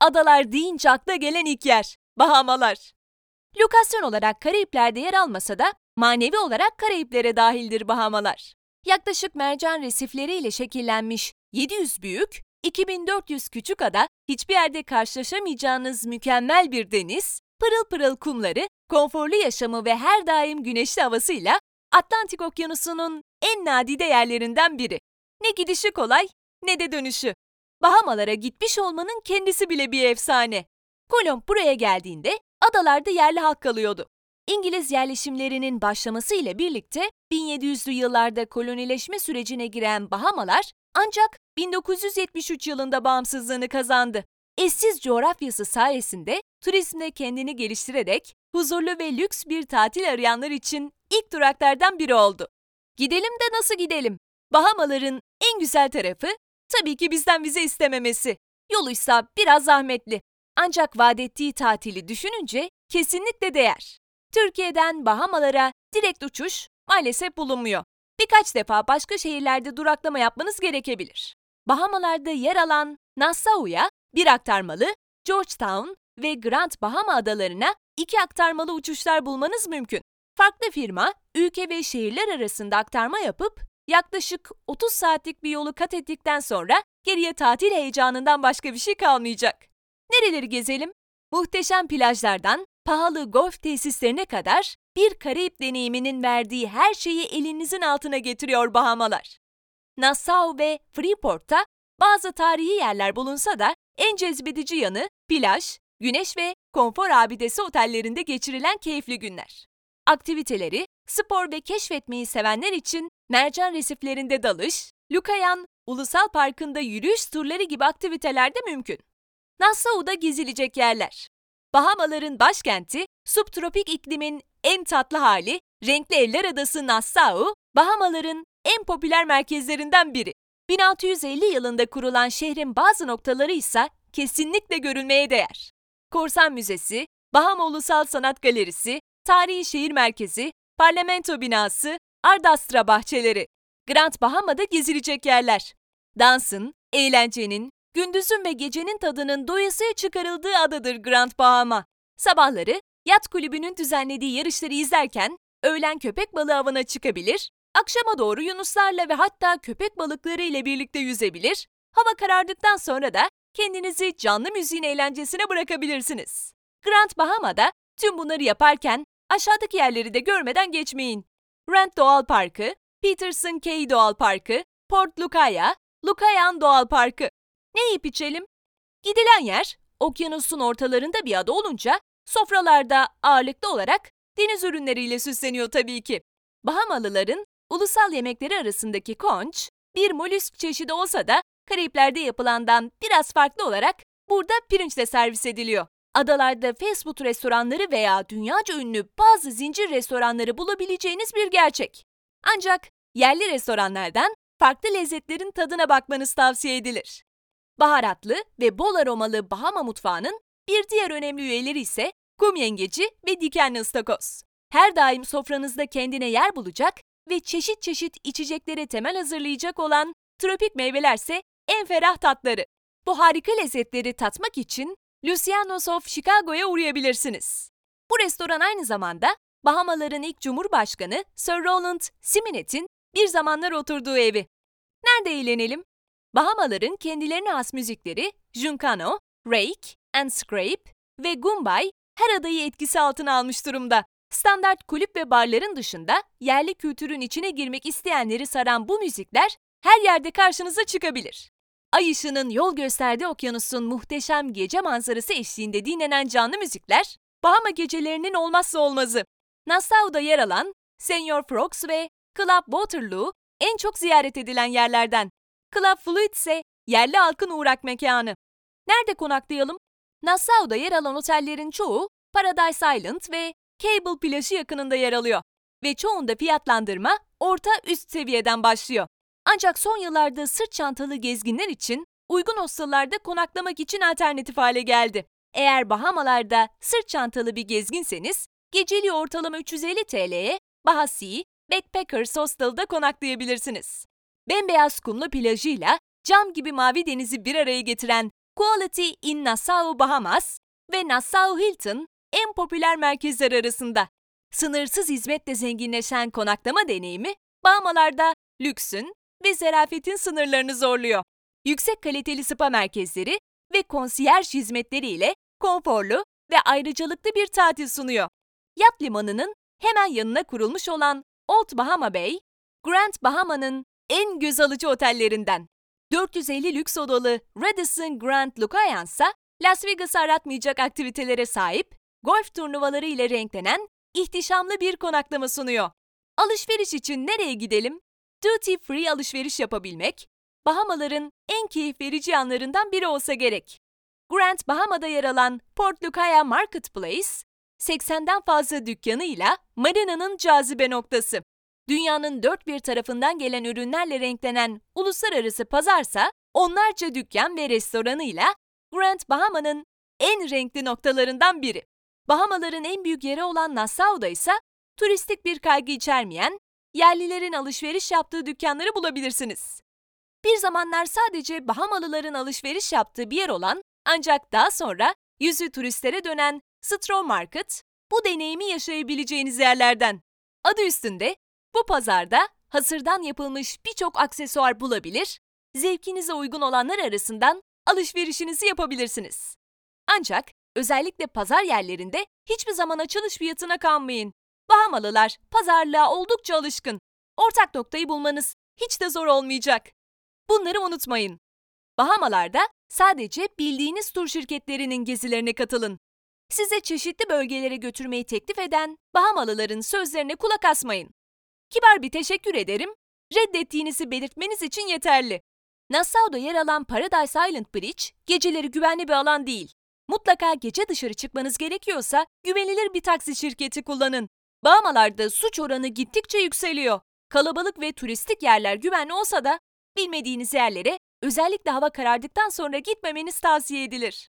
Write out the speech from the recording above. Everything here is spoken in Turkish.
adalar deyince akla gelen ilk yer, Bahamalar. Lokasyon olarak Karayipler'de yer almasa da manevi olarak Karayiplere dahildir Bahamalar. Yaklaşık mercan resifleriyle şekillenmiş 700 büyük, 2400 küçük ada, hiçbir yerde karşılaşamayacağınız mükemmel bir deniz, pırıl pırıl kumları, konforlu yaşamı ve her daim güneşli havasıyla Atlantik Okyanusu'nun en nadide yerlerinden biri. Ne gidişi kolay ne de dönüşü. Bahamalara gitmiş olmanın kendisi bile bir efsane. Kolomb buraya geldiğinde adalarda yerli halk kalıyordu. İngiliz yerleşimlerinin başlamasıyla birlikte 1700'lü yıllarda kolonileşme sürecine giren Bahamalar ancak 1973 yılında bağımsızlığını kazandı. Eşsiz coğrafyası sayesinde turizmde kendini geliştirerek huzurlu ve lüks bir tatil arayanlar için ilk duraklardan biri oldu. Gidelim de nasıl gidelim? Bahamaların en güzel tarafı tabii ki bizden vize istememesi. Yoluysa biraz zahmetli. Ancak vaat ettiği tatili düşününce kesinlikle değer. Türkiye'den Bahamalara direkt uçuş maalesef bulunmuyor. Birkaç defa başka şehirlerde duraklama yapmanız gerekebilir. Bahamalarda yer alan Nassau'ya bir aktarmalı, Georgetown ve Grand Bahama adalarına iki aktarmalı uçuşlar bulmanız mümkün. Farklı firma, ülke ve şehirler arasında aktarma yapıp yaklaşık 30 saatlik bir yolu kat ettikten sonra geriye tatil heyecanından başka bir şey kalmayacak. Nereleri gezelim? Muhteşem plajlardan pahalı golf tesislerine kadar bir Karayip deneyiminin verdiği her şeyi elinizin altına getiriyor Bahamalar. Nassau ve Freeport'ta bazı tarihi yerler bulunsa da en cezbedici yanı plaj, güneş ve konfor abidesi otellerinde geçirilen keyifli günler. Aktiviteleri, spor ve keşfetmeyi sevenler için mercan resiflerinde dalış, Lukayan Ulusal Parkı'nda yürüyüş turları gibi aktiviteler de mümkün. Nassau'da gezilecek yerler. Bahamaların başkenti, subtropik iklimin en tatlı hali, renkli eller adası Nassau, Bahamaların en popüler merkezlerinden biri. 1650 yılında kurulan şehrin bazı noktaları ise kesinlikle görülmeye değer. Korsan Müzesi, Bahama Ulusal Sanat Galerisi, Tarihi Şehir Merkezi, Parlamento Binası, Ardastra Bahçeleri. Grand Bahama'da gezilecek yerler. Dansın, eğlencenin, gündüzün ve gecenin tadının doyasıya çıkarıldığı adadır Grand Bahama. Sabahları yat kulübünün düzenlediği yarışları izlerken öğlen köpek balığı avına çıkabilir, akşama doğru yunuslarla ve hatta köpek balıkları ile birlikte yüzebilir, hava karardıktan sonra da kendinizi canlı müziğin eğlencesine bırakabilirsiniz. Grand Bahama'da tüm bunları yaparken aşağıdaki yerleri de görmeden geçmeyin. Rent Doğal Parkı, Peterson Cay Doğal Parkı, Port Lucaya, Lucayan Doğal Parkı. Ne yiyip içelim? Gidilen yer, okyanusun ortalarında bir ada olunca sofralarda ağırlıklı olarak deniz ürünleriyle süsleniyor tabii ki. Bahamalıların ulusal yemekleri arasındaki konç, bir molüsk çeşidi olsa da Karayipler'de yapılandan biraz farklı olarak burada pirinçle servis ediliyor. Adalarda fast food restoranları veya dünyaca ünlü bazı zincir restoranları bulabileceğiniz bir gerçek. Ancak yerli restoranlardan farklı lezzetlerin tadına bakmanız tavsiye edilir. Baharatlı ve bol aromalı Bahama mutfağının bir diğer önemli üyeleri ise kum yengeci ve dikenli ıstakoz. Her daim sofranızda kendine yer bulacak ve çeşit çeşit içeceklere temel hazırlayacak olan tropik meyvelerse en ferah tatları. Bu harika lezzetleri tatmak için Luciano's of Chicago'ya uğrayabilirsiniz. Bu restoran aynı zamanda Bahamaların ilk cumhurbaşkanı Sir Roland Simonet'in bir zamanlar oturduğu evi. Nerede eğlenelim? Bahamaların kendilerine has müzikleri Juncano, Rake and Scrape ve Gumbay her adayı etkisi altına almış durumda. Standart kulüp ve barların dışında yerli kültürün içine girmek isteyenleri saran bu müzikler her yerde karşınıza çıkabilir. Ay ışığının yol gösterdiği okyanusun muhteşem gece manzarası eşliğinde dinlenen canlı müzikler, Bahama gecelerinin olmazsa olmazı. Nassau'da yer alan Senior Frogs ve Club Waterloo en çok ziyaret edilen yerlerden. Club Fluid ise yerli halkın uğrak mekanı. Nerede konaklayalım? Nassau'da yer alan otellerin çoğu Paradise Island ve Cable plajı yakınında yer alıyor ve çoğunda fiyatlandırma orta üst seviyeden başlıyor. Ancak son yıllarda sırt çantalı gezginler için uygun hostalarda konaklamak için alternatif hale geldi. Eğer Bahamalarda sırt çantalı bir gezginseniz, geceliği ortalama 350 TL'ye Bahasi Backpackers Hostel'da konaklayabilirsiniz. Bembeyaz kumlu plajıyla cam gibi mavi denizi bir araya getiren Quality in Nassau, Bahamas ve Nassau Hilton en popüler merkezler arasında. Sınırsız hizmetle zenginleşen konaklama deneyimi, Bahamalarda lüksün ve zarafetin sınırlarını zorluyor. Yüksek kaliteli spa merkezleri ve konsiyerj hizmetleriyle konforlu ve ayrıcalıklı bir tatil sunuyor. Yat limanının hemen yanına kurulmuş olan Old Bahama Bay, Grand Bahama'nın en göz alıcı otellerinden. 450 lüks odalı Radisson Grand Lucayan Las Vegas'ı aratmayacak aktivitelere sahip, golf turnuvaları ile renklenen ihtişamlı bir konaklama sunuyor. Alışveriş için nereye gidelim? Duty free alışveriş yapabilmek, Bahamaların en keyif verici yanlarından biri olsa gerek. Grand Bahama'da yer alan Port Lucaya Marketplace, 80'den fazla dükkanıyla marinanın cazibe noktası. Dünyanın dört bir tarafından gelen ürünlerle renklenen uluslararası pazarsa onlarca dükkan ve restoranıyla Grand Bahama'nın en renkli noktalarından biri. Bahamaların en büyük yeri olan Nassau'da ise turistik bir kaygı içermeyen, yerlilerin alışveriş yaptığı dükkanları bulabilirsiniz. Bir zamanlar sadece Bahamalıların alışveriş yaptığı bir yer olan ancak daha sonra yüzü turistlere dönen Straw Market, bu deneyimi yaşayabileceğiniz yerlerden. Adı üstünde, bu pazarda hasırdan yapılmış birçok aksesuar bulabilir, zevkinize uygun olanlar arasından alışverişinizi yapabilirsiniz. Ancak özellikle pazar yerlerinde hiçbir zaman açılış fiyatına kanmayın. Bahamalılar pazarlığa oldukça alışkın. Ortak noktayı bulmanız hiç de zor olmayacak. Bunları unutmayın. Bahamalarda sadece bildiğiniz tur şirketlerinin gezilerine katılın. Size çeşitli bölgelere götürmeyi teklif eden Bahamalıların sözlerine kulak asmayın. Kibar bir teşekkür ederim, reddettiğinizi belirtmeniz için yeterli. Nassau'da yer alan Paradise Island Bridge, geceleri güvenli bir alan değil. Mutlaka gece dışarı çıkmanız gerekiyorsa güvenilir bir taksi şirketi kullanın. Bahamalarda suç oranı gittikçe yükseliyor. Kalabalık ve turistik yerler güvenli olsa da bilmediğiniz yerlere özellikle hava karardıktan sonra gitmemeniz tavsiye edilir.